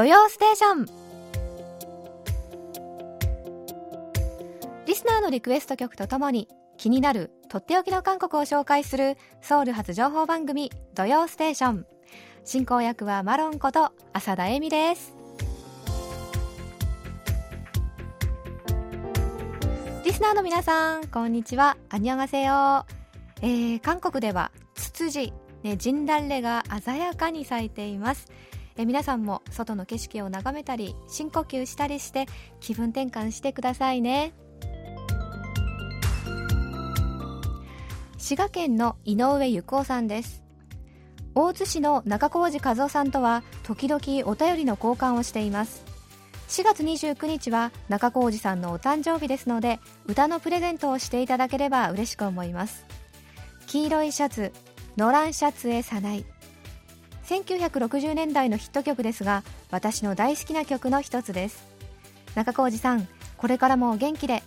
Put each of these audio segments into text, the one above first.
土曜ステーション。リスナーのリクエスト曲とともに気になるとっておきの韓国を紹介するソウル発情報番組土曜ステーション。進行役はマロンこと浅田恵美です。リスナーの皆さんこんにちは。アニョガセヨ、えー、韓国ではツツジ、ね、ジンダンレが鮮やかに咲いています。え皆さんも外の景色を眺めたり深呼吸したりして気分転換してくださいね。滋賀県の井上ゆくおさんです。大津市の中小路和夫さんとは時々お便りの交換をしています。4月29日は中小路さんのお誕生日ですので歌のプレゼントをしていただければ嬉しく思います。黄色いシャツノランシャツへさない1960年代のヒット曲ですが私の大好きな曲の一つです。中小路さんこれからも元気で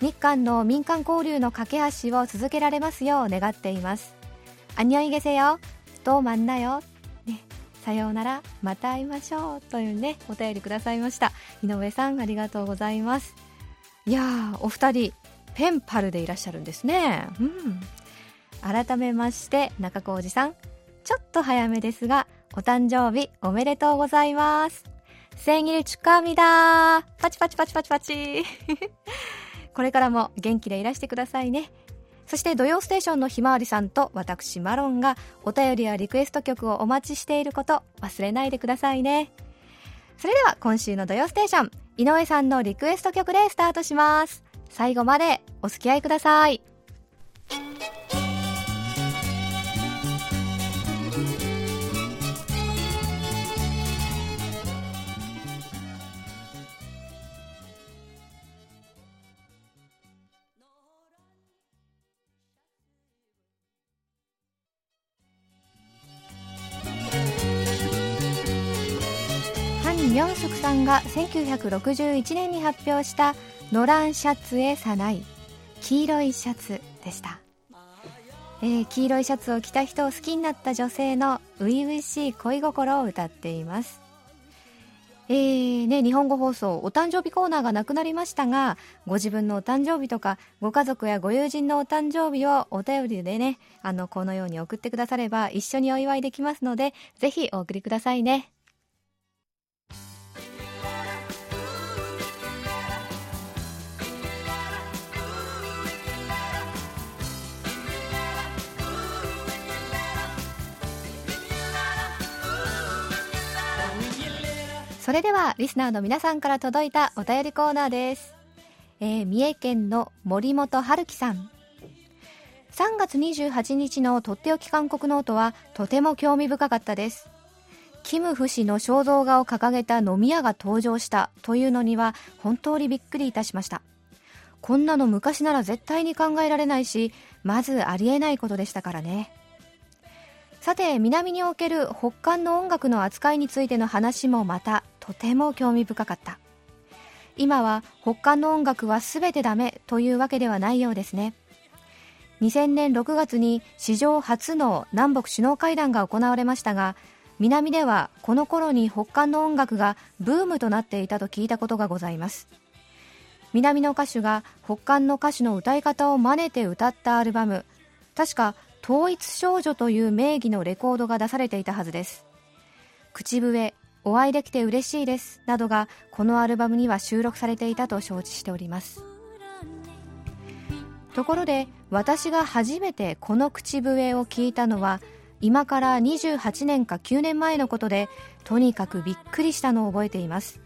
日韓の民間交流の架け橋を続けられますよう願っています。アニョイゲセよどうまんなよね。さようなら。また会いましょう。というねお便りくださいました。井上さんありがとうございます。いやーお二人ペンパルでいらっしゃるんですね。うん。改めまして中小路さんちょっと早めですがお誕生日おめでとうございます생일축하합니다パチパチパチパチパチこれからも元気でいらしてくださいねそして土曜ステーションのひまわりさんと私マロンがお便りやリクエスト曲をお待ちしていること忘れないでくださいねそれでは今週の土曜ステーション井上さんのリクエスト曲でスタートします最後までお付き合いください が1961年に発表した「ノランシャツへさない」黄色いシャツでした、えー、黄色いシャツを着た人を好きになった女性の初々しい恋心を歌っています。えーね、日本語放送お誕生日コーナーがなくなりましたがご自分のお誕生日とかご家族やご友人のお誕生日をお便りでねあのこのように送ってくだされば一緒にお祝いできますのでぜひお送りくださいね。それではリスナーの皆さんから届いたお便りコーナーです、えー、三重県の森本春樹さん。3月28日のとっておき韓国ノートはとても興味深かったです。キムフ氏の肖像画を掲げた飲み屋が登場したというのには本当にびっくりいたしました。こんなの昔なら絶対に考えられないしまずありえないことでしたからね。さて南における北韓の音楽の扱いについての話もまた。とても興味深かった。今は北韓の音楽は全てダメというわけではないようですね。2000年6月に史上初の南北首脳会談が行われましたが南ではこの頃に北韓の音楽がブームとなっていたと聞いたことがございます。南の歌手が北韓の歌手の歌い方を真似て歌ったアルバム確か統一少女という名義のレコードが出されていたはずです。口笛お会いできて嬉しいですなどがこのアルバムには収録されていたと承知しております。ところで私が初めてこの口笛を聞いたのは今から28年か9年前のことでとにかくびっくりしたのを覚えています。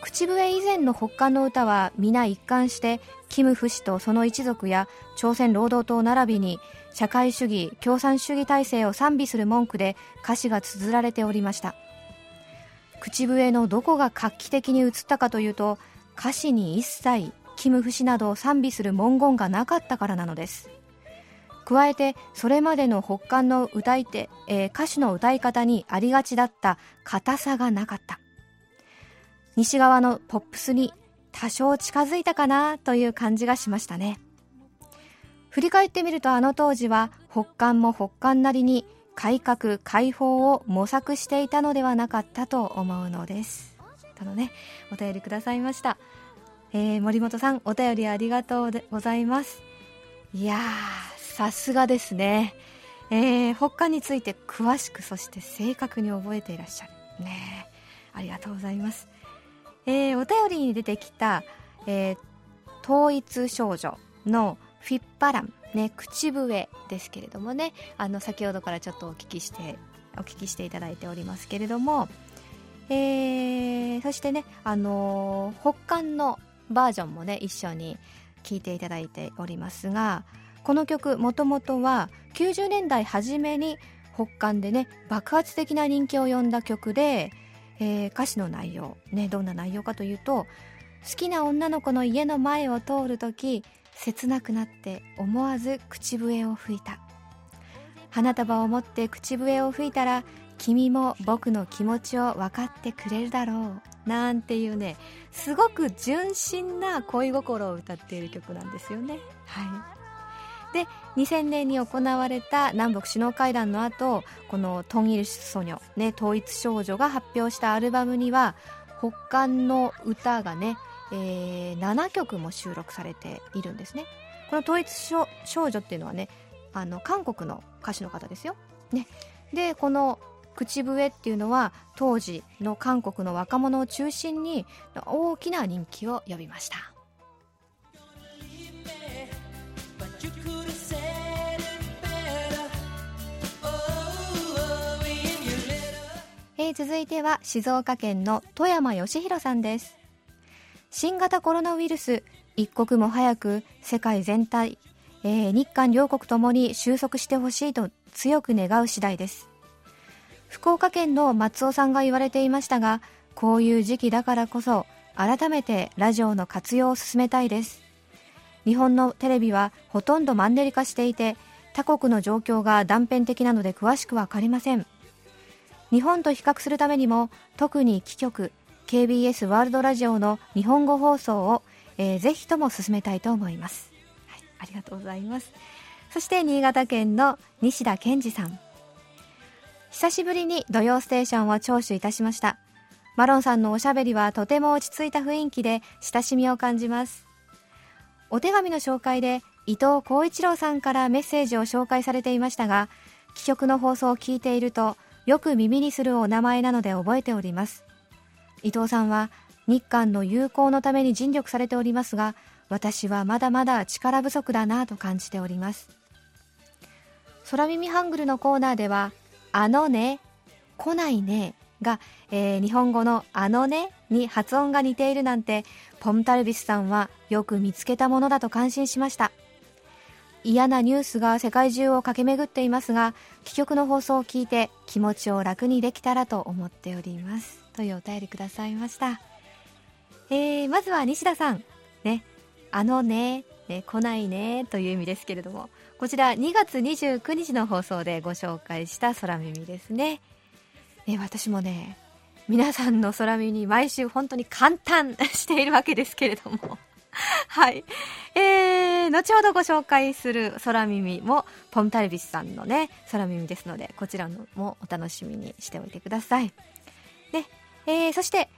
口笛以前の北韓の歌は皆一貫してキム・フ氏とその一族や朝鮮労働党並びに社会主義共産主義体制を賛美する文句で歌詞が綴られておりました。口笛のどこが画期的に映ったかというと歌詞に一切キム・フ氏などを賛美する文言がなかったからなのです。加えてそれまでの北韓の歌い手、えー、歌手の歌い方にありがちだった硬さがなかった。西側のポップスに多少近づいたかなという感じがしましたね。振り返ってみるとあの当時は北韓も北韓なりに改革開放を模索していたのではなかったと思うのです。とのねお便りくださいました、えー、森本さんお便りありがとうございます。いやさすがですね。えー、北韓について詳しくそして正確に覚えていらっしゃる。ねありがとうございます、えー、お便りに出てきた、えー、統一少女のフィッパラン、ね、口笛ですけれどもねあの先ほどからちょっとお聞きしてお聞きしていただいておりますけれども、えー、そしてね、あのー、北韓のバージョンもね一緒に聴いていただいておりますがこの曲もともとは90年代初めに北韓でね爆発的な人気を呼んだ曲で、えー、歌詞の内容、ね、どんな内容かというと好きな女の子の家の前を通るとき切なくなって思わず口笛を吹いた。花束を持って口笛を吹いたら君も僕の気持ちを分かってくれるだろうなんていうねすごく純真な恋心を歌っている曲なんですよね。はい。で2000年に行われた南北首脳会談の後このトンイルソニョ、ね、統一少女が発表したアルバムには北韓の歌がね、えー、7曲も収録されているんですね。この統一少女っていうのはねあの韓国の歌手の方ですよ、ね、でこの口笛っていうのは当時の韓国の若者を中心に大きな人気を呼びました。えー、続いては静岡県の富山義弘さんです。新型コロナウイルス一刻も早く世界全体、えー、日韓両国ともに収束してほしいと強く願う次第です。福岡県の松尾さんが言われていましたがこういう時期だからこそ改めてラジオの活用を進めたいです。日本のテレビはほとんどマンネリ化していて他国の状況が断片的なので詳しく分かりません。日本と比較するためにも特に貴局 KBS ワールドラジオの日本語放送を、えー、ぜひとも進めたいと思います、はい、ありがとうございます。そして新潟県の西田健二さん。久しぶりに土曜ステーションを聴取いたしました。マロンさんのおしゃべりはとても落ち着いた雰囲気で親しみを感じます。お手紙の紹介で伊藤浩一郎さんからメッセージを紹介されていましたが帰局の放送を聞いているとよく耳にするお名前なので覚えております。伊藤さんは日韓の友好のために尽力されておりますが私はまだまだ力不足だなと感じております。空耳ハングルのコーナーでは「あのね」「来ないね」が、えー、日本語の「あのね」に発音が似ているなんてポムタルビスさんはよく見つけたものだと感心しました。嫌なニュースが世界中を駆け巡っていますが帰局の放送を聞いて気持ちを楽にできたらと思っております。というお便りくださいました、えー、まずは西田さん。ね。あのね。ね来ないねという意味ですけれども。こちら2月29日の放送でご紹介した空耳ですね、え、私もね皆さんの空耳に毎週本当に簡単しているわけですけれども。はい。えー、後ほどご紹介する空耳も、ポンタルビスさんのね、空耳ですので、こちらのもお楽しみにしておいてください。で、えー、そして、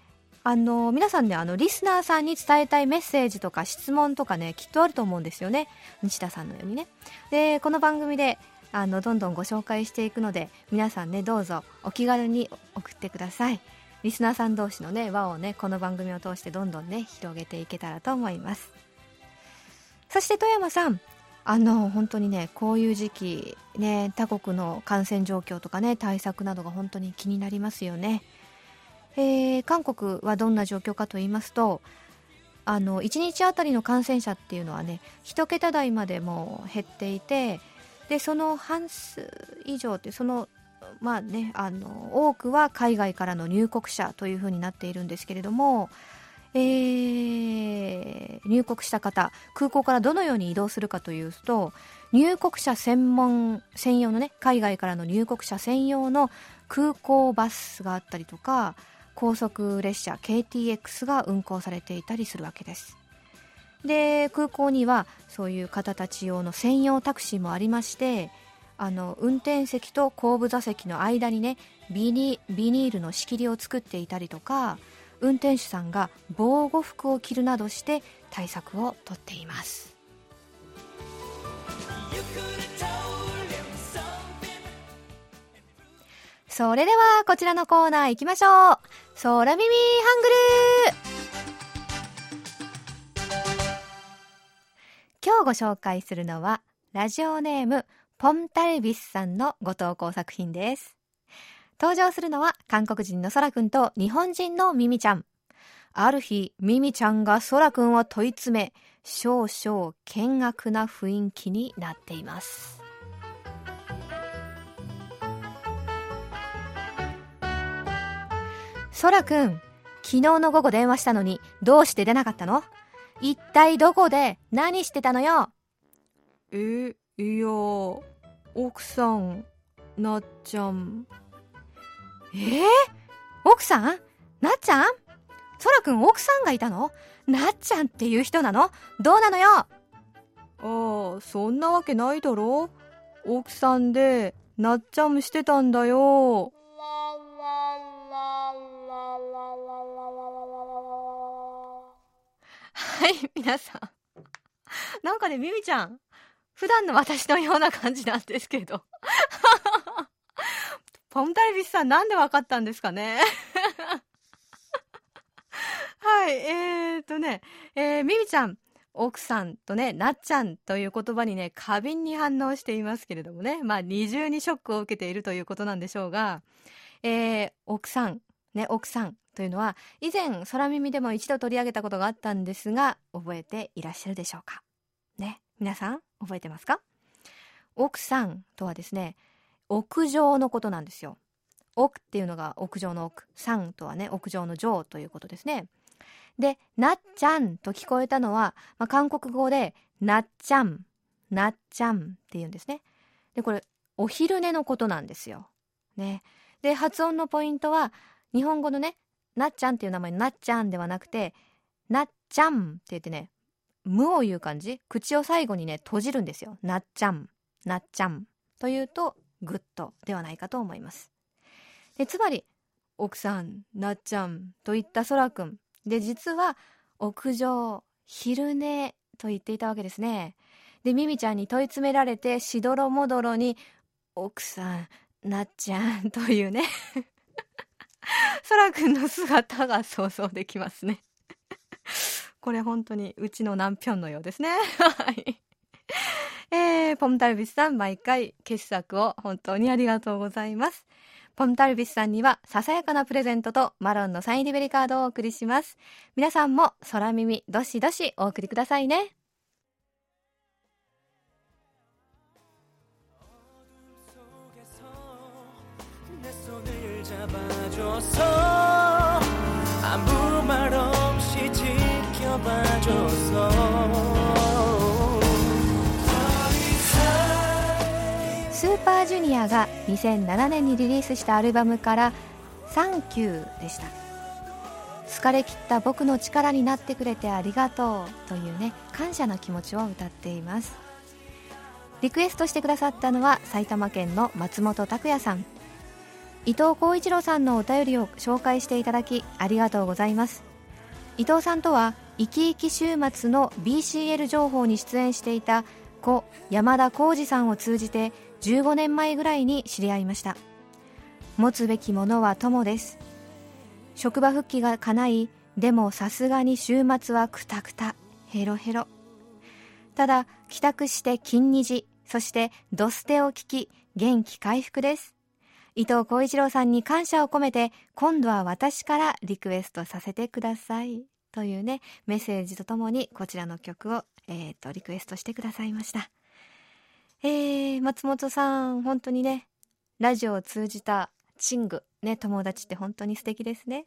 あの、皆さんね、あの、リスナーさんに伝えたいメッセージとか質問とかね、きっとあると思うんですよね。西田さんのようにね。で、この番組で、あの、どんどんご紹介していくので、皆さんね、どうぞお気軽に送ってください。リスナーさん同士のね輪をねこの番組を通してどんどんね広げていけたらと思いますそして富山さんあの本当にねこういう時期ね他国の感染状況とかね対策などが本当に気になりますよね、えー、韓国はどんな状況かと言いますとあの1日あたりの感染者っていうのはね1桁台までも減っていてでその半数以上ってそのまあね、あの多くは海外からの入国者というふうになっているんですけれども、えー、入国した方空港からどのように移動するかというと入国者専門専用のね海外からの入国者専用の空港バスがあったりとか高速列車 KTX が運行されていたりするわけです。で空港にはそういう方たち用の専用タクシーもありましてあの運転席と後部座席の間にねビニビニールの仕切りを作っていたりとか運転手さんが防護服を着るなどして対策をとっています。それではこちらのコーナー行きましょう。空耳ハングル今日ご紹介するのはラジオネームポンタルビスさんのご投稿作品です。登場するのは韓国人のソラくんと日本人のミミちゃん。ある日ミミちゃんがソラくんを問い詰め少々険悪な雰囲気になっています。そらくん、昨日の午後電話したのにどうして出なかったの？一体どこで何してたのよ？え、いや、奥さん、なっちゃん。え？ー、奥さん？なっちゃん？そらくん奥さんがいたの？なっちゃんっていう人なの？どうなのよ？ああ、そんなわけないだろ。奥さんで、なっちゃんしてたんだよ。はい、皆さん。なんかね、ミミちゃん、普段の私のような感じなんですけど。ポンタリビスさん、なんでわかったんですかね？はい、えーとね、えー、ミミちゃん、奥さんとね、なっちゃんという言葉にね、過敏に反応していますけれどもね、まあ二重にショックを受けているということなんでしょうが、えー、奥さん、ね、奥さんというのは、以前、空耳でも一度取り上げたことがあったんですが、覚えていらっしゃるでしょうか？ね、皆さん、覚えてますか？奥さんとはですね、屋上のことなんですよ。奥っていうのが屋上の奥、さんとはね、屋上の上ということですね。で、なっちゃんと聞こえたのは、まあ、韓国語で、なっちゃん、なっちゃんって言うんですね。で、これ、お昼寝のことなんですよ。ね。で、発音のポイントは、日本語のね、なっちゃんっていう名前のなっちゃんではなくて、なっちゃんって言ってね、無を言う感じ？口を最後にね、閉じるんですよ。なっちゃん、なっちゃんというと、グッドではないかと思います。で、つまり、奥さん、なっちゃんといった空くん。で、実は、屋上、昼寝と言っていたわけですね。で、ミミちゃんに問い詰められて、しどろもどろに、奥さん、なっちゃんというね そらくんの姿が想像できますねこれ本当にうちの南平のようですね。はい。えー、ポムタルビスさん毎回傑作を本当にありがとうございます。ポムタルビスさんにはささやかなプレゼントとマロンのサインリベリカードをお送りします。皆さんも空耳どしどしお送りくださいね。スーパージュニアが2007年にリリースしたアルバムから「サンキュー」でした。疲れ切った僕の力になってくれてありがとうというね感謝の気持ちを歌っています。リクエストしてくださったのは埼玉県の松本拓也さん。伊藤浩一郎さんのお便りを紹介していただきありがとうございます。伊藤さんとは「いきいき週末」の BCL 情報に出演していた故山田浩二さんを通じて15年前ぐらいに知り合いました。持つべきものは友です。職場復帰が叶いでもさすがに週末はくたくた。ヘロヘロ。ただ帰宅して金虹そしてドステを聞き元気回復です。伊藤浩一郎さんに感謝を込めて今度は私からリクエストさせてください。というねメッセージとともにこちらの曲を、えーと、リクエストしてくださいました。えー、松本さん本当にねラジオを通じたチングね友達って本当に素敵ですね。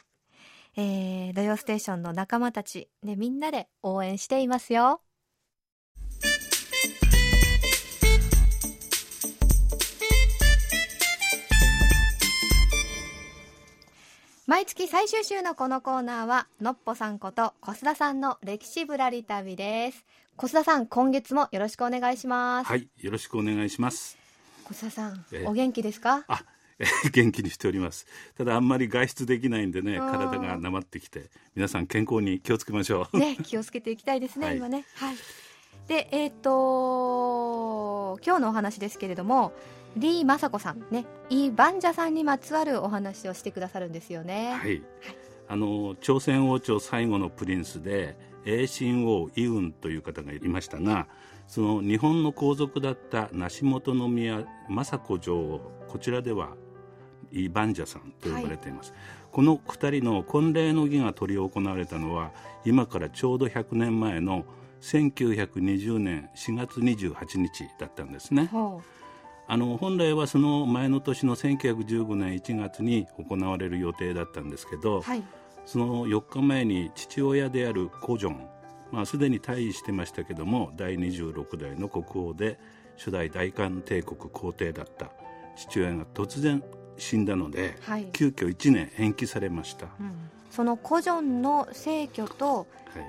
えー、土曜ステーションの仲間たち、ね、みんなで応援していますよ。毎月最終週のこのコーナーはのっぽさんこと小須田さんの歴史ぶらり旅です。小須田さん今月もよろしくお願いします。はいよろしくお願いします。小沢さん、お元気ですか？あ元気にしております。ただあんまり外出できないんでね体がなまってきて皆さん健康に気をつけましょう。ね気をつけていきたいですね、はい、今ね。はい。でえっ、ー、と今日のお話ですけれどもリー・マサコさんねイ・バンジャさんにまつわるお話をしてくださるんですよね。はい、はい、あの朝鮮王朝最後のプリンスで栄親王イウンという方がいましたがその日本の皇族だった梨本宮政子女王こちらではイ・バンジャさんと呼ばれています、はい、この2人の婚礼の儀が執り行われたのは今からちょうど100年前の1920年4月28日だったんですね。あの本来はその前の年の1915年1月に行われる予定だったんですけど、はい、その4日前に父親であるコジョン、まあ、すでに退位してましたけども第26代の国王で初代大韓帝国皇帝だった父親が突然死んだので、はい、急遽1年延期されました、うん、そのコジョンの逝去と、はい、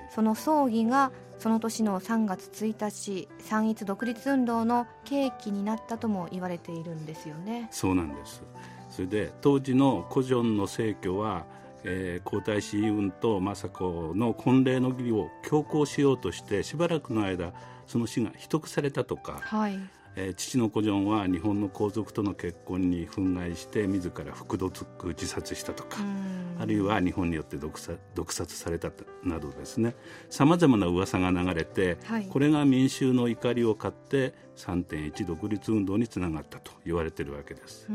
その葬儀がその年の3月1日三一独立運動の契機になったとも言われているんですよね。そうなんです。それで当時のコジョンの逝去は、えー、皇太子イウンと政子の婚礼の儀を強行しようとしてしばらくの間その死が秘匿されたとか、はい、えー、父のコジョンは日本の皇族との結婚に憤慨して自ら服毒自殺したとかあるいは日本によって毒殺毒殺されたなどですね。さまざまな噂が流れて、はい、これが民衆の怒りを買って3.1独立運動につながったと言われているわけです、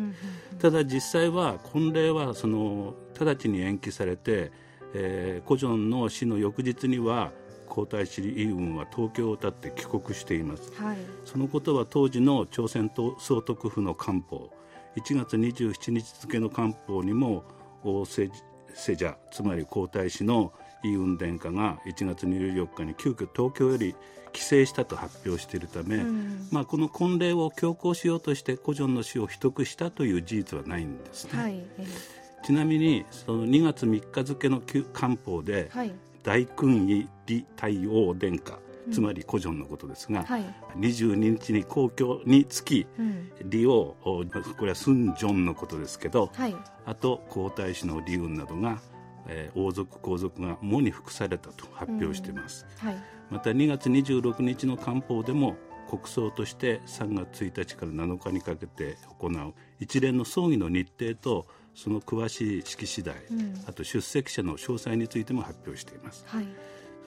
ただ実際は婚礼はその直ちに延期されて、えー、コジョンの死の翌日には皇太子李雲は東京を立って帰国しています、はい、そのことは当時の朝鮮総督府の官報1月27日付の官報にも王世者つまり皇太子のイ・ウン殿下が1月24日に急遽東京より帰省したと発表しているため、うん、まあ、この婚礼を強行しようとして古城の死を秘匿したという事実はないんですね。はい、ちなみにその2月3日付の官報で、はい、大勲位李太王殿下つまり古城のことですが、はい、22日に皇居につき、うん、李王これは駿正のことですけど、はい、あと皇太子の李雲などが、えー、王族皇族が喪に服されたと発表しています、うん。はい、また2月26日の官報でも国葬として3月1日から7日にかけて行う一連の葬儀の日程とその詳しい式次第、うん、あと出席者の詳細についても発表しています、はい、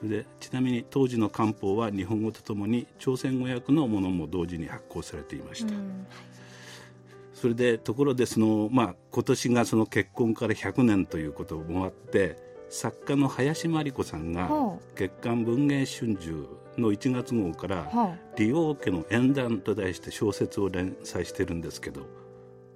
それでちなみに当時の官報は日本語とともに朝鮮語訳のものも同時に発行されていました、うん、それでところでその、まあ、今年がその結婚から100年ということもあって作家の林真理子さんが月刊文藝春秋の1月号から「利王家の縁談」と題して小説を連載してるんですけど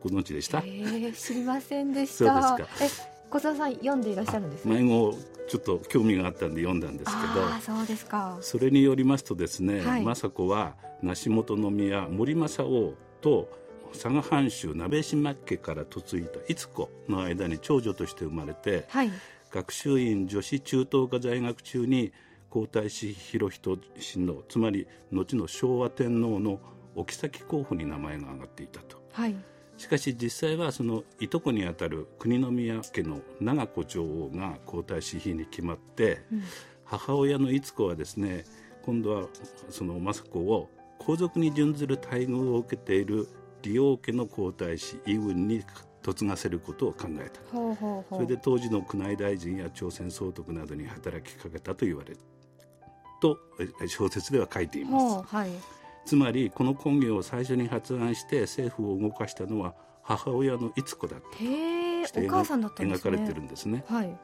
ご存知でした、えー、知りませんでした。そうですか。え小沢さん読んでいらっしゃるんです、ね、前後ちょっと興味があったんで読んだんですけど。あそうですか。それによりますとですね、はい、政子は梨本宮森政王と佐賀藩主鍋島家から嫁いだ逸子の間に長女として生まれて、はい、学習院女子中等科在学中に皇太子博仁親王つまり後の昭和天皇のお妃候補に名前が挙がっていたと。はいしかし実際はそのいとこにあたる国宮家の長子女王が皇太子妃に決まって、うん、母親の逸子はですね今度はその政子を皇族に準ずる待遇を受けている李王家の皇太子イウンに嫁がせることを考えた。それで当時の宮内大臣や朝鮮総督などに働きかけたと言われる。と小説では書いています。はいつまりこの根源を最初に発案して政府を動かしたのは母親の逸子だったとお母さんだったんです、ね、描かれてるんですね。はい。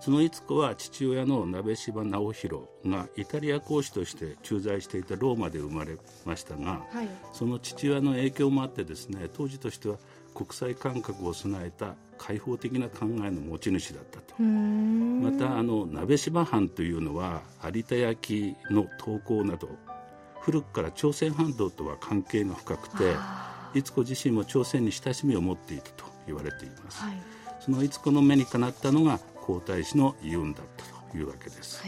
その逸子は父親の鍋柴直弘がイタリア公使として駐在していたローマで生まれましたが、はい、その父親の影響もあってですね当時としては国際感覚を備えた開放的な考えの持ち主だったと。またあの鍋島藩というのは有田焼の投稿など古くから朝鮮半島とは関係が深くて逸子自身も朝鮮に親しみを持っていたと言われています、はい、その逸子の目にかなったのが皇太子のイウンだったというわけです。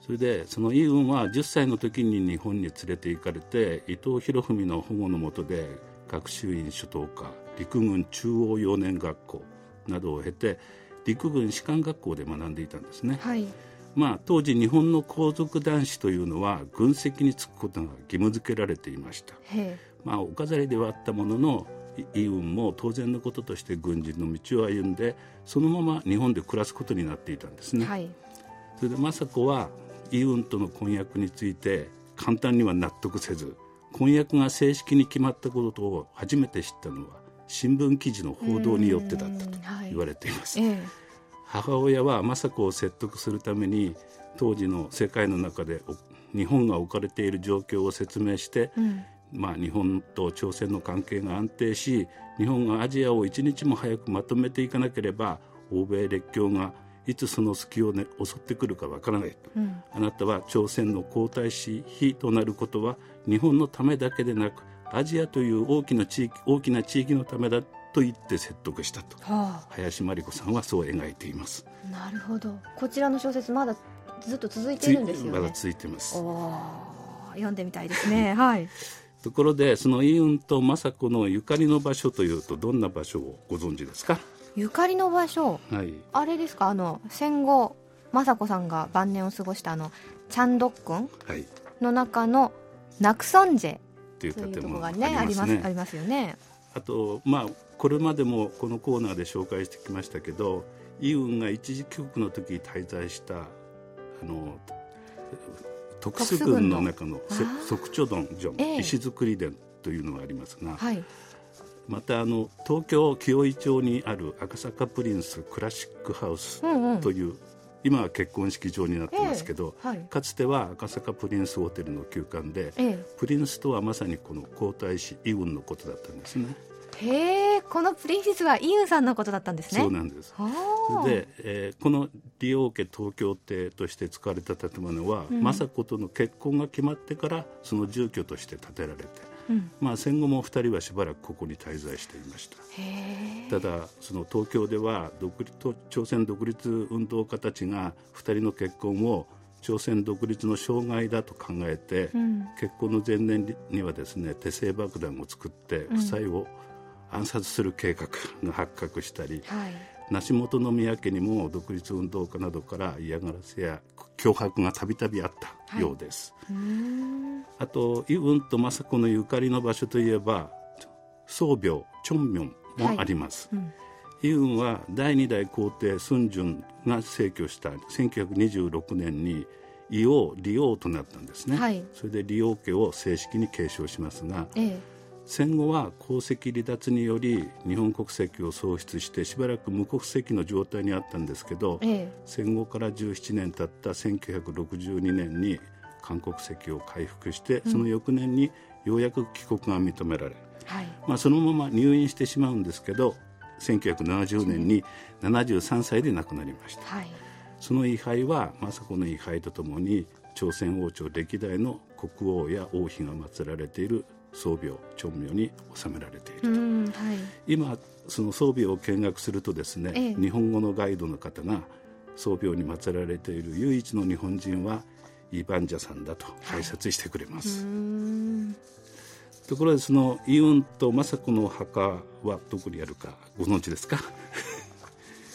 それでそのイウンは10歳の時に日本に連れて行かれて伊藤博文の保護のもとで学習院初等科陸軍中央幼年学校などを経て陸軍士官学校で学んでいたんですね、はいまあ、当時日本の皇族男子というのは軍籍に就くことが義務付けられていました、へまあ、お飾りではあったもののイイウンも当然のこととして軍人の道を歩んでそのまま日本で暮らすことになっていたんですね、えはい。それで政子はイウンとの婚約について簡単には納得せず婚約が正式に決まったことを初めて知ったのは新聞記事の報道によってだったと言われています、ええ母親は政子を説得するために当時の世界の中でお日本が置かれている状況を説明して、うん。まあ、日本と朝鮮の関係が安定し日本がアジアを一日も早くまとめていかなければ欧米列強がいつその隙を、ね、襲ってくるかわからないと、うん。あなたは朝鮮の皇太子妃となることは日本のためだけでなくアジアという大きな地域大きな地域のためだと言って説得したと。は林真理子さんはそう描いています。あなるほど。こちらの小説まだずっと続いているんですよね。まだ続いてます。読んでみたいですね。はい。ところでそのイウンと政子のゆかりの場所というとどんな場所をご存知ですか？ゆかりの場所？はい。あれですか？あの戦後雅子さんが晩年を過ごしたあのチャンドックン？はい。の中のナクソンジェ。というというとこ建物があろがねありますね。りますありますよね。あとまあこれまでもこのコーナーで紹介してきましたけどイウンが一時帰国の時に滞在したあの特殊軍の中のせ特殊軍の。あー。即貯殿所、ええ。石造り殿というのがありますが、はい。またあの東京清井町にある赤坂プリンスクラシックハウスうんうん。という、今は結婚式場になってますけど、ええ。はい。かつては赤坂プリンスホテルの旧館で、えプリンスとはまさにこの皇太子イウンのことだったんですね。えへえこのプリンセスはイユンさんのことだったんですね。そうなんです。で、えーこの利王家東京邸として使われた建物は、うん。政子との結婚が決まってからその住居として建てられて、うん。まあ、戦後も2人はしばらくここに滞在していました。ただその東京では独立と朝鮮独立運動家たちが2人の結婚を朝鮮独立の障害だと考えて、うん。結婚の前年にはですね手製爆弾を作って夫妻を暗殺する計画が発覚したり、はい。梨本宮家にも独立運動家などから嫌がらせや脅迫がたびたびあったようです、うーん。あとイウンと政子のゆかりの場所といえば宗廟チョンミョンもあります、うん。イウンは第二代皇帝スンジュンが逝去した1926年に伊王李王となったんですね、はい。それで李王家を正式に継承しますがええ戦後は皇籍離脱により日本国籍を喪失してしばらく無国籍の状態にあったんですけど、ええ。戦後から17年経った1962年に韓国籍を回復してその翌年にようやく帰国が認められ、はい。まあ、そのまま入院してしまうんですけど1970年に73歳で亡くなりました。はい。その位牌は政子の位牌とともに朝鮮王朝歴代の国王や王妃が祀られている宗廟長廟に収められているうんはい。今その宗廟を見学するとですね、ええ。日本語のガイドの方が宗廟に祀られている唯一の日本人はイーバンジャさんだと解説してくれます、ん。ところでそのイウンと政子の墓はどこにあるかご存知ですか、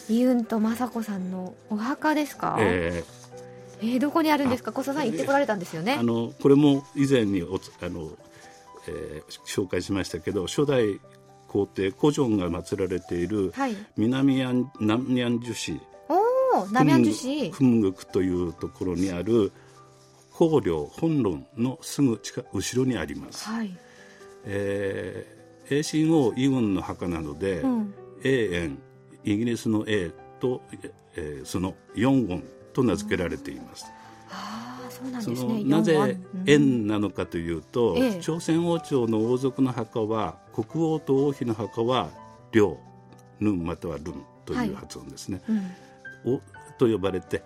イユンと雅子さんのお墓ですか？ええ。ーどこにあるんですか？小佐さん行ってこられたんですよね。ーあのこれも以前におつあの、えー紹介しましたけど初代皇帝コジョンが祀られているはい。南アン南アンジュ市おおナミャンジュ市フムグクというところにある光陵本論のすぐ近後ろにあります、はい。えー、栄神王イウンの墓なので、うん。永遠イギリスの A と、えーその4音と名付けられています、ああそうなんそのなぜ円なのかというと、ええ。朝鮮王朝の王族の墓は国王と王妃の墓は領ヌンまたはルンという発音ですね、うん。おと呼ばれて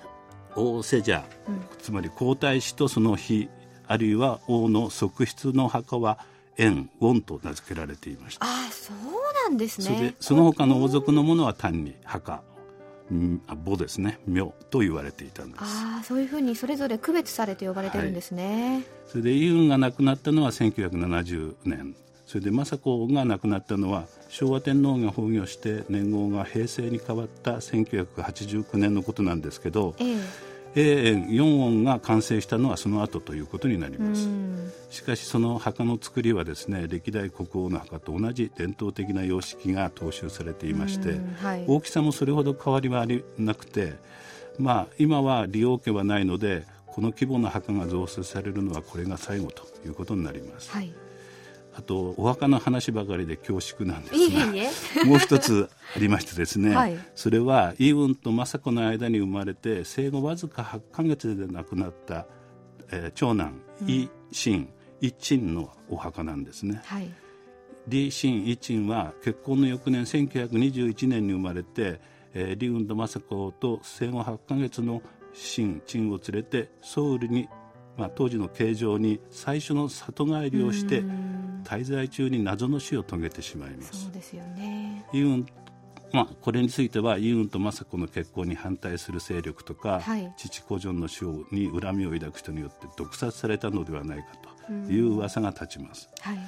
王セジャー、うん。つまり皇太子とその妃あるいは王の側室の墓は円ウォンと名付けられていました、ああそうなんですそれでねその他の王族のものは単に墓んあ墓ですね。廟と言われていたんです。ああそういうふうにそれぞれ区別されて呼ばれてるんですね、それでイウンが亡くなったのは1970年。そそれで政子が亡くなったのは昭和天皇が崩御して年号が平成に変わった1989年のことなんですけど、ええ永遠4音が完成したのはその後ということになります。しかしその墓の作りはですね歴代国王の墓と同じ伝統的な様式が踏襲されていまして、はい、大きさもそれほど変わりはありなくて、まあ、今は利用家はないのでこの規模の墓が造成されるのはこれが最後ということになります。はいあとお墓の話ばかりで恐縮なんですが もう一つありましてですね、はい、それはイウンと政子の間に生まれて生後わずか8か月で亡くなった、えー、長男、うん、イ・シンイ・チンのお墓なんですね。はい。リ・シン・イ・チンは結婚の翌年1921年に生まれて、えー、リウンと政子と生後8か月のシン・チンを連れてソウルにまあ、当時の形状に最初の里帰りをして滞在中に謎の死を遂げてしまいます。そうですよね。イウン、まあ、これについてはイウンと政子の結婚に反対する勢力とか、はい、父コジョンの死に恨みを抱く人によって毒殺されたのではないかという噂が立ちます、はい、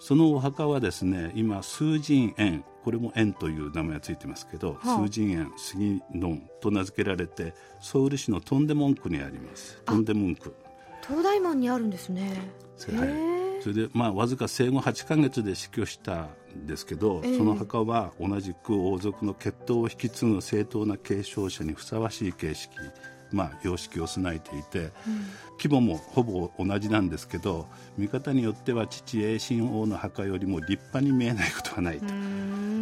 そのお墓はですね今数人園これも園という名前がついてますけど、はあ、数人園杉野と名付けられてソウル市のトンデモン区にあります。トンデモン区東大門にあるんですね。はい。それで、まあ、わずか生後8か月で死去したんですけど、その墓は同じく王族の血統を引き継ぐ正当な継承者にふさわしい形式まあ、様式を備えていて、うん、規模もほぼ同じなんですけど見方によっては父栄神王の墓よりも立派に見えないことはないと。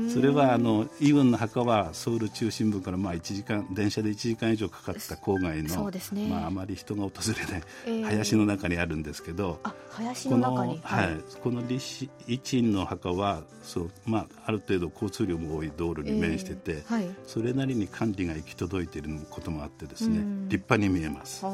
それはあのイウンの墓はソウル中心部からまあ1時間電車で1時間以上かかった郊外の、ね、まあ、あまり人が訪れない、えー、林の中にあるんですけど林の中に。はい、この李一ンの墓はそう、まあ、ある程度交通量も多い道路に面してて、えー。はい、それなりに管理が行き届いていることもあってですね立派に見えます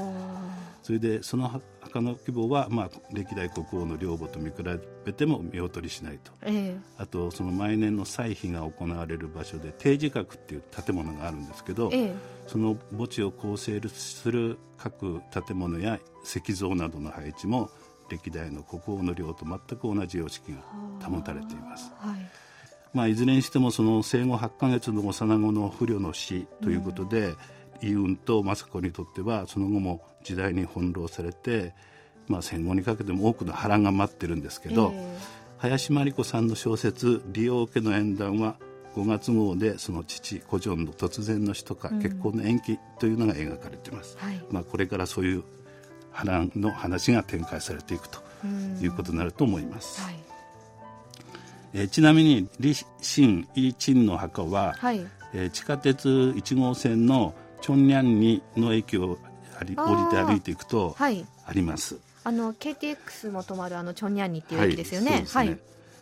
それでその墓の規模は、まあ、歴代国王の陵墓と見比べても見劣りしないと、えー、あとその毎年の祭祀が行われる場所で定時閣っていう建物があるんですけど、えー、その墓地を構成する各建物や石像などの配置も歴代の国王の陵と全く同じ様式が保たれています。はい。まあ、いずれにしてもその生後8か月の幼子の不慮の死ということで、うんイウンと政子にとってはその後も時代に翻弄されて、まあ、戦後にかけても多くの波乱が待ってるんですけど、えー、林真理子さんの小説「利用家の縁談」は5月号でその父コジョンの突然の死とか結婚の延期というのが描かれています、うんはい、まあ、これからそういう波乱の話が展開されていくということになると思います、はい、えー、ちなみに李信イ・チンの墓は、はい、えー、地下鉄1号線のチョンニャンにの駅を降りて歩いていくとあります。あの KTX も止まるあのチョンニャンにっていう駅ですよね。はい、ね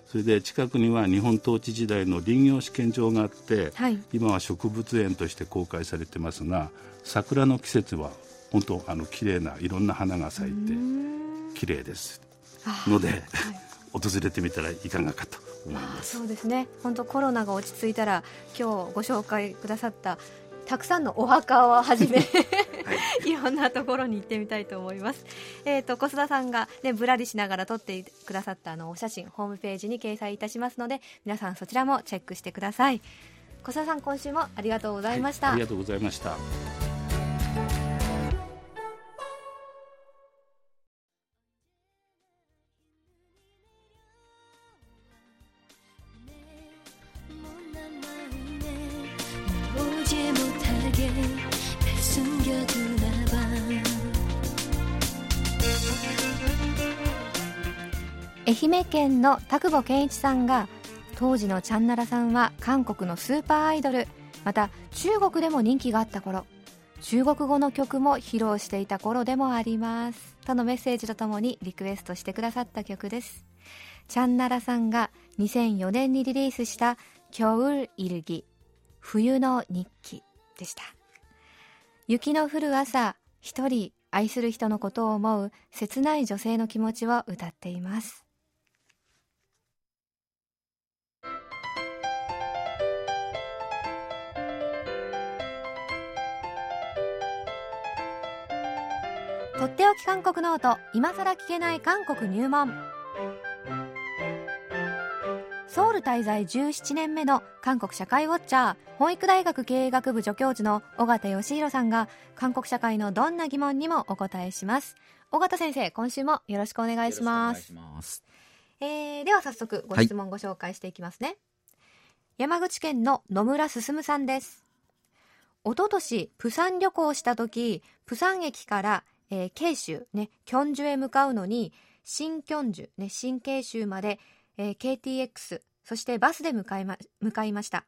それで近くには日本統治時代の林業試験場があって、はい、今は植物園として公開されてますが桜の季節は本当あの綺麗ないろんな花が咲いて綺麗です。ので、はい、訪れてみたらいかがかと思います。そうですね。本当コロナが落ち着いたら今日ご紹介くださったたくさんのお墓をはじめはい、いろんなところに行ってみたいと思います。えっ、ー、と、小須田さんがね、ぶらりしながら撮ってくださったあのお写真、ホームページに掲載いたしますので、皆さんそちらもチェックしてください。小須田さん、今週もありがとうございました。はい、ありがとうございました。愛媛県の田久保健一さんが当時のチャンナラさんは韓国のスーパーアイドルまた中国でも人気があった頃中国語の曲も披露していた頃でもありますとのメッセージとともにリクエストしてくださった曲ですチャンナラさんが2004年にリリースした「겨울일 기」冬の日記でした雪の降る朝一人愛する人のことを思う切ない女性の気持ちを歌っています っておき韓国ノート今さら聞けない韓国入門。ソウル滞在17年目の韓国社会ウォッチャー本育大学経営学部助教授の尾形義弘さんが韓国社会のどんな疑問にもお答えします。尾形先生今週もよろしくお願いします。えー、では早速ご質問ご紹介していきますね、はい、山口県の野村進さんです。一昨年プサン旅行をした時プサン駅から、えー、慶州ねキョンジュへ向かうのに新キョンジュね新慶州までえー、KTX そしてバスで向かいま向かいました。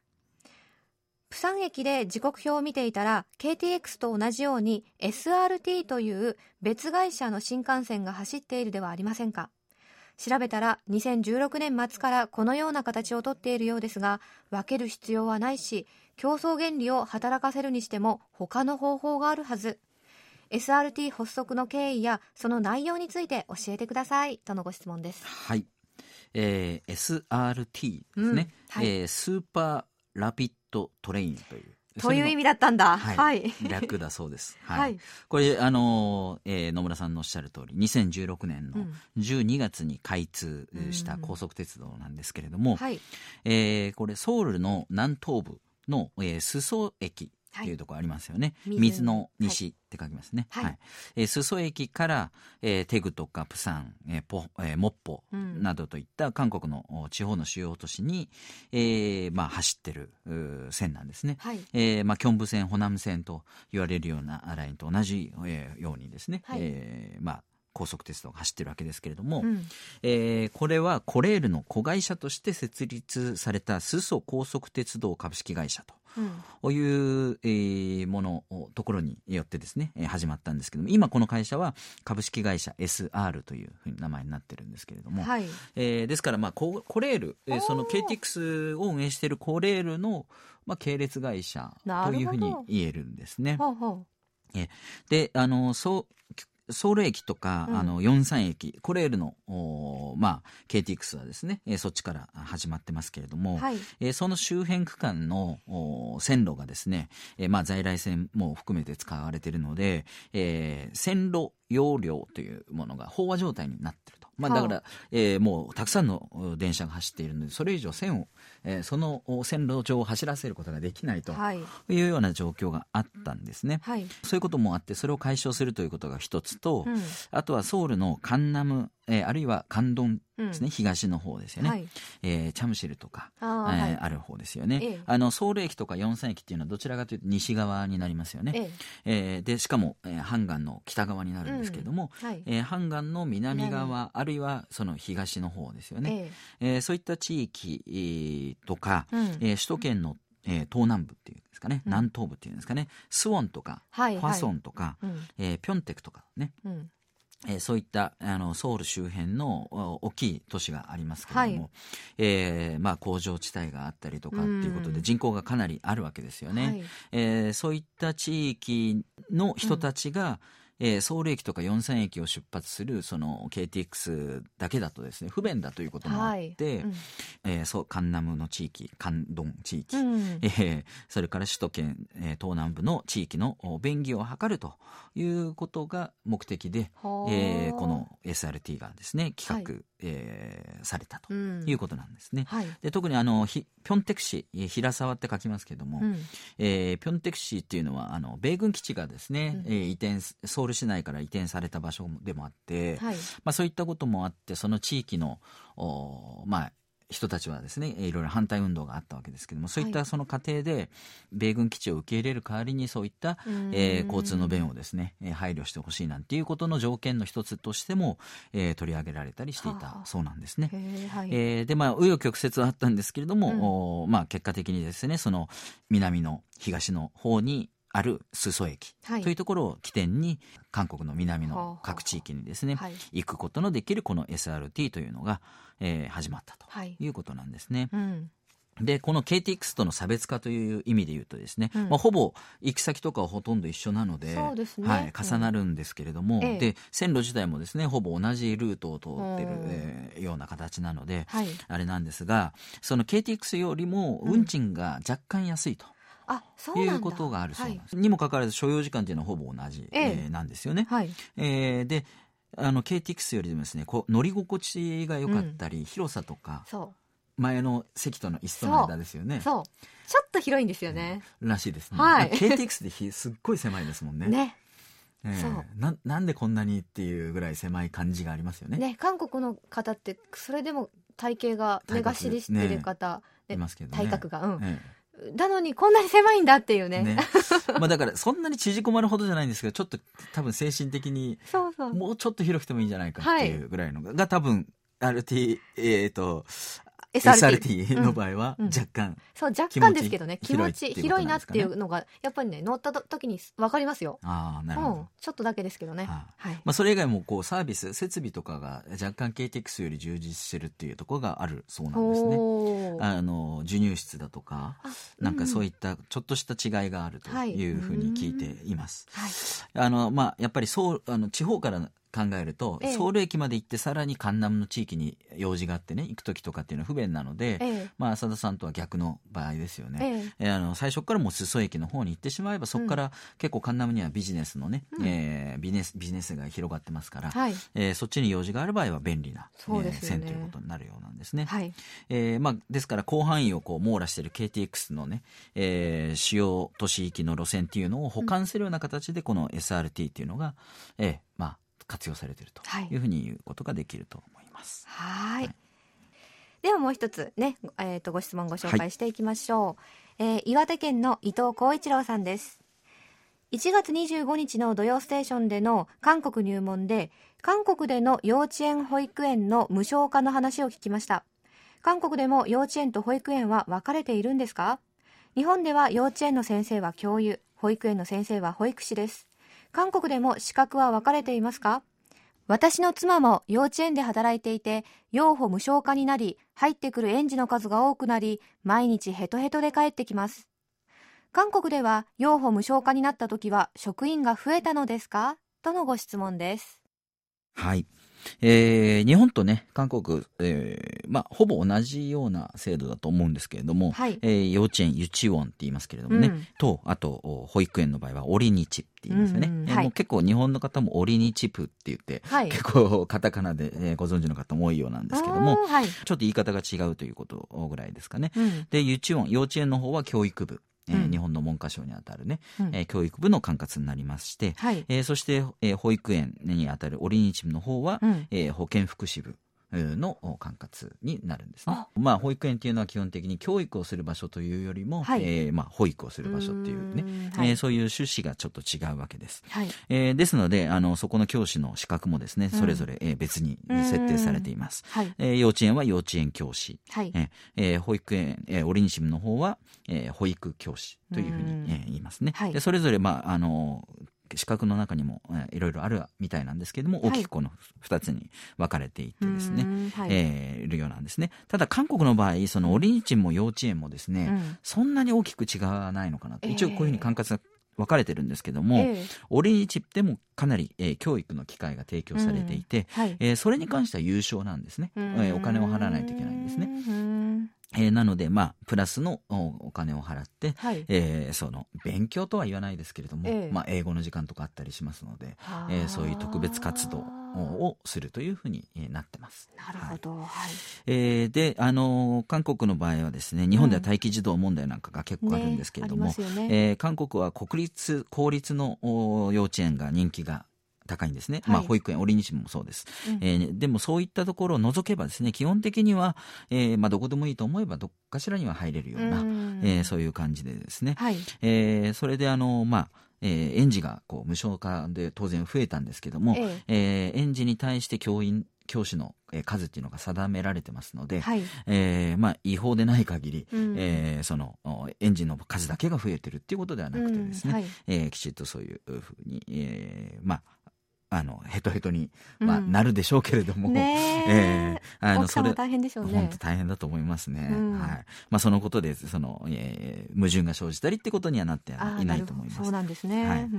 プサン駅で時刻表を見ていたら KTX と同じように SRT という別会社の新幹線が走っているではありませんか。調べたら2016年末からこのような形をとっているようですが分ける必要はないし競争原理を働かせるにしても他の方法があるはず。SRT 発足の経緯やその内容について教えてくださいとのご質問ですはいえー、SRT ですね、うんはい、えー、 Super Rapid Train という。という意味だったんだ。はい。はい、略だそうです。はい。はい、これ、あの、えー、野村さんのおっしゃる通り、2016年の12月に開通した高速鉄道なんですけれども、うん、はい、えー、これ、ソウルの南東部の、えー、裾駅っていうところありますよね、はい、水の西って書きますね、はい、はい、えー、裾駅から、えー、テグとかプサン、えーポえー、モッポなどといった韓国の地方の主要都市に、えーまあ、走ってる線なんですね、はい。えーまあ、キョンブ線ホナム線と言われるようなラインと同じ、えー、ようにですね、はい、えー、まあ高速鉄道が走ってるわけですけれども、うん、えー、これはコレールの子会社として設立されたスソ高速鉄道株式会社と。うん、いう、えー、ものところによってですね、えー、始まったんですけども今この会社は株式会社 SR というふうに名前になってるんですけれども、はい、えー、ですからまあココレール、えー、その KTX を運営しているコレールの、まあ、系列会社というふうに言えるんですね。ほうほう。えであのそうソウル駅とか、うん、あの四三駅コレールのまあ、KTX はですね、えー、そっちから始まってますけれども、はい、えー、その周辺区間の線路がですね、えーまあ、在来線も含めて使われているので、えー、線路容量というものが飽和状態になっていると。まあ、だから、えー、もうたくさんの電車が走っているのでそれ以上線を、えー、その線路上を走らせることができないとい。うような状況があったんですね、はい、そういうこともあってそれを解消するということが一つと、うん、あとはソウルのカンナムえー、あるいは関東ですね、うん、東の方ですよね、はい、えー、チャムシルとかあ,、えー、はい、ある方ですよね、ええ、あのソウル駅とか四三駅っていうのはどちらかというと西側になりますよね、ええ。えー、でしかも、えー、ハンガンの北側になるんですけれども、うん。はい、えー、ハンガンの南側。あるいはその東の方ですよね、ええ。えー、そういった地域とか、うん、えー、首都圏のえー、東南部っていうんですかね、うん、南東部っていうんですかねスウォンとか、はい、ファソンとか、はい、えー、ピョンテクとかね、うん、えー、そういったあのソウル周辺の大きい都市がありますけれども、はい、えー、まあ、工場地帯があったりとかっていうことで人口がかなりあるわけですよね。はい、えー、そういった地域の人たちが、うんえー、ソウル駅とか四三駅を出発するその KTX だけだとですね不便だということもあって、はい。うん、えー、そうカンナムの地域カンドン地域、うん、えー、それから首都圏、えー、東南部の地域の便宜を図るということが目的で、えー、この SRT がですね企画、はい、えー、されたということなんですね。うん。はい、で特にあのピョンテク市平沢って書きますけども、うん、えー、ピョンテク市っていうのはあの米軍基地がですね、うん、移転ソウル市内から移転された場所でもあって、はい、まあ、そういったこともあってその地域のお、まあ、人たちはですねいろいろ反対運動があったわけですけどもそういったその過程で米軍基地を受け入れる代わりにそういった、えー、交通の便をですね配慮してほしいなんていうことの条件の一つとしても、えー、取り上げられたりしていたそうなんですね。はい、えー、でまあ紆余曲折はあったんですけれども、うん、まあ、結果的にですねその南の東の方にある裾駅というところを起点に韓国の南の各地域にですね、はい、行くことのできるこの SRT というのが、えー、始まったとい。うことなんですね。はいうん。で、この KTX との差別化という意味で言うとですね、うん、まあ、ほぼ行き先とかはほとんど一緒なので、ね、はい、重なるんですけれども、うん、で、線路自体もですね、ほぼ同じルートを通ってる、えー、ような形なので、はい、あれなんですが、その KTX よりも運賃が若干安いと。ういうことがあるそうなんです、はい、にもかかわらず所要時間っていうのはほぼ同じ、ええ。ー、なんですよね。はい。えー、であの KTX よりもですねこう乗り心地が良かったり、うん、広さとか前の席との椅子との間ですよね。そう。ちょっと広いんですよね、うん、らしいですね、はい、KTX ですっごい狭いですもんね。ね。えー、そう。ななんでこんなにっていうぐらい狭い感じがありますよね。ね韓国の方ってそれでも体型が目がしりしてる方、ね、いますけど、ね、体格がうん、えー、なのにこんなに狭いんだっていうね。ね。まあだからそんなに縮こまるほどじゃないんですけど、ちょっと多分精神的にもうちょっと広くてもいいんじゃないかっていうぐらいのが、はい、多分 RT、えっ、ー、と、SRT, SRT の場合は若干、うん、そう若干ですけどね気持ち広いなっていうのがやっぱりね乗った時に分かりますよ。ああなるほど、うん、ちょっとだけですけどね、ははい、まあ、それ以外もこうサービス設備とかが若干 KTX より充実してるっていうところがあるそうなんですね。あの授乳室だとか、うん、なんかそういったちょっとした違いがあるというふうに聞いています、はい、あのまあやっぱりそうあの地方から考えると、ええ、ソウル駅まで行ってさらにカンナムの地域に用事があってね行く時とかっていうのは不便なので、え、まあ浅田さんとは逆の場合ですよね、えあの最初からもう裾駅の方に行ってしまえばそこから結構カンナムにはビジネスのね、うん、えー、ビジネスビジネスが広がってますから、はい、えー、そっちに用事がある場合は便利な、ね、えー、線ということになるようなんですね、はい、えー、まあ、ですから広範囲をこう網羅している KTX のね、えー、主要都市域の路線っていうのを補完するような形でこの SRT っていうのが、えー、まあ活用されているとい。うふうに言うことができると思います。はい。はい。ではもう一つね、えっ、ー、とご質問ご紹介していきましょう、はい、えー、岩手県の伊藤光一郎さんです。1月25日の土曜ステーションでの韓国入門で韓国での幼稚園保育園の無償化の話を聞きました。韓国でも幼稚園と保育園は分かれているんですか？日本では幼稚園の先生は教諭保育園の先生は保育士です韓国でも資格は分かれていますか？私の妻も幼稚園で働いていて、養護無償化になり、入ってくる園児の数が多くなり、毎日ヘトヘトで帰ってきます。韓国では養護無償化になった時は職員が増えたのですか？とのご質問です。はい。えー、日本とね、韓国、えー、まあ、ほぼ同じような制度だと思うんですけれども、はい、えー、幼稚園、ユチウォンって言いますけれどもね、うん、と、あと、保育園の場合は、オリニチって言いますよね。うんうんはい、結構日本の方もオリニチプって言って、はい、結構カタカナで、えー、ご存知の方も多いようなんですけども、はい、ちょっと言い方が違うということぐらいですかね。うん、で、ユチウォン、幼稚園の方は教育部。えー、日本の文科省にあたるね、うん、えー、教育部の管轄になりまして、はい、えー、そして、えー、保育園にあたるオリニチムの方は、うん、えー、保健福祉部の管轄になるんですね。まあ保育園っていうのは基本的に教育をする場所というよりも、はい、えー、まあ保育をする場所っていうね、うえー、そういう趣旨がちょっと違うわけです。はい、えー、ですのであのそこの教師の資格もですねそれぞれ、えー、別に設定されています。はい、えー、幼稚園は幼稚園教師、はい。えー、保育園、えー、オリニシムの方は、えー、保育教師というふうに、えー、言いますね。はい、でそれぞれ、まあ、あの資格の中にも、えー、いろいろあるみたいなんですけれども、大きくこの2つに分かれていてですね、はい、えー、いるようなんですね。ただ韓国の場合、そのオリニチンも幼稚園もですね、うん、そんなに大きく違わないのかなと。一応こういうふうに管轄が分かれてるんですけども、えー、オリニチでもかなり、えー、教育の機会が提供されていて、うん。はい、えー、それに関しては優勝なんですね、えー、お金を払わないといけないんですね。えー、なので、まあ、プラスのお金を払って、はい、えー、その勉強とは言わないですけれども、えー、まあ、英語の時間とかあったりしますので、えー、そういう特別活動をするというふうになってます。なるほど。はい、えー、で、あの韓国の場合はですね、日本では待機児童問題なんかが結構あるんですけれども、うんねね、えー、韓国は国立公立の幼稚園が人気が高いんですね、はい、まあ、保育園、オリニシムもそうです、うん、えー、でもそういったところを除けばですね基本的には、えーまあ、どこでもいいと思えばどっかしらには入れるような、うえー、そういう感じでですね、はい、えー、それであの、まあえー、園児がこう無償化で当然増えたんですけども、えー、えー、園児に対して教員教師の数っていうのが定められてますので、はい、えー、まあ、違法でない限り、うん、えー、そのエンジンの数だけが増えてるっていうことではなくてですね、うん。はい、えー、きちっとそういうふうに、えー、まああのヘトヘトに、まあ、なるでしょうけれども、ねえ。ー、あのそれ大変でしょうね。本当大変だと思いますね、うん、はい。まあ、そのことでその、えー、矛盾が生じたりってことにはなっていないと思います。そうなんですね、はい。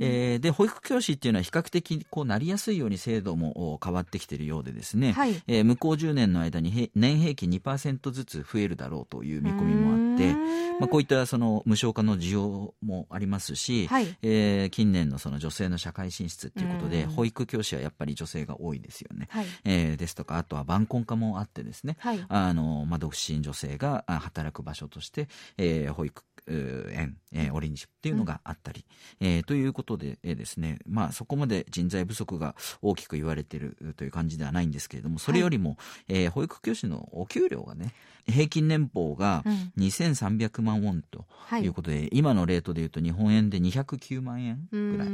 えー、で保育教師っていうのは比較的こうなりやすいように制度も変わってきているようでですね、はい。えー、向こう10年の間に年平均2%ずつ増えるだろうという見込みもあってで、まあ、こういったその無償化の需要もありますし、はい、えー、近年のその女性の社会進出ということで、保育教師はやっぱり女性が多いですよね。はい、えー、ですとかあとは晩婚化もあってですね、はい、あのまあ、独身女性が働く場所として、えー、保育園、えー、オレンジっていうのがあったり、うん、えー、ということで、えー、ですね、まあ、そこまで人材不足が大きく言われているという感じではないんですけれどもそれよりも、はい、えー、保育教師のお給料がね平均年俸が2300万ウォンとい。うことで、うん今のレートでいうと日本円で209万円ぐらい、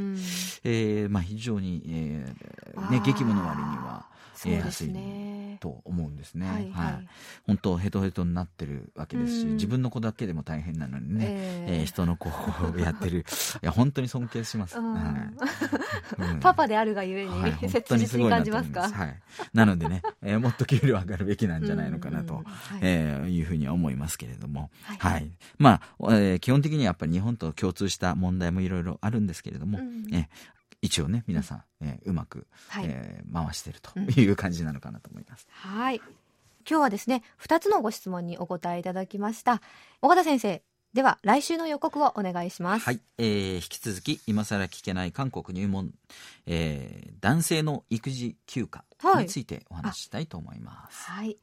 えーまあ、非常に、えーね、激務の割には。安いと思うんですね。はい、はい、本当ヘトヘトになってるわけですし、自分の子だけでも大変なのにね、えー、えー、人の子をやってる。いや本当に尊敬します。はい。うん、パパであるがゆえに、はい、切実に感じますか？はい。なのでね、えー、もっと給料上がるべきなんじゃないのかなと、はい、えー、いうふうには思いますけれども、はい、はい、まあ、えー、基本的にやっぱり日本と共通した問題もいろいろあるんですけれども、うん、え一応ね皆さん、えー、うまく、はい、えー、回してるという感じなのかなと思います。うん、はい。今日はですね2つのご質問にお答えいただきました。尾形先生では来週の予告をお願いしますはい、えー、引き続き今更聞けない韓国入門、えー、男性の育児休暇についてお話ししたいと思います、はい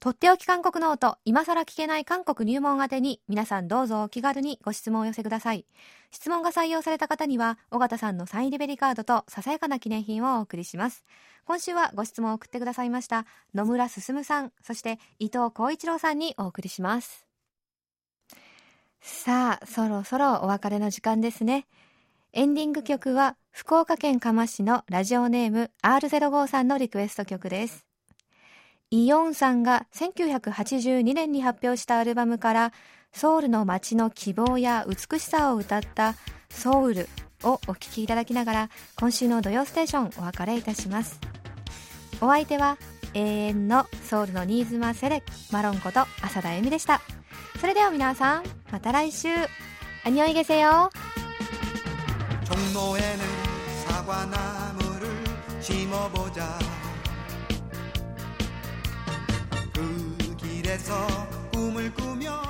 とっておき韓国ノート、今更聞けない韓国入門宛てに、皆さんどうぞお気軽にご質問を寄せください。質問が採用された方には、尾形さんのサインリベリカードとささやかな記念品をお送りします。今週はご質問を送ってくださいました、野村進さん、そして伊藤浩一郎さんにお送りします。さあ、そろそろお別れの時間ですね。エンディング曲は、福岡県嘉麻市のラジオネーム R05 さんのリクエスト曲です。イヨンさんが1982年に発表したアルバムからソウルの街の希望や美しさを歌ったソウルをお聴きいただきながら今週の土曜ステーションお別れいたしますお相手は永遠のソウルの新妻セレマロンこと浅田恵美でした それでは皆さんまた来週アニョイゲセヨ종로에는사과나무를심어보자 길에서 꿈을 꾸며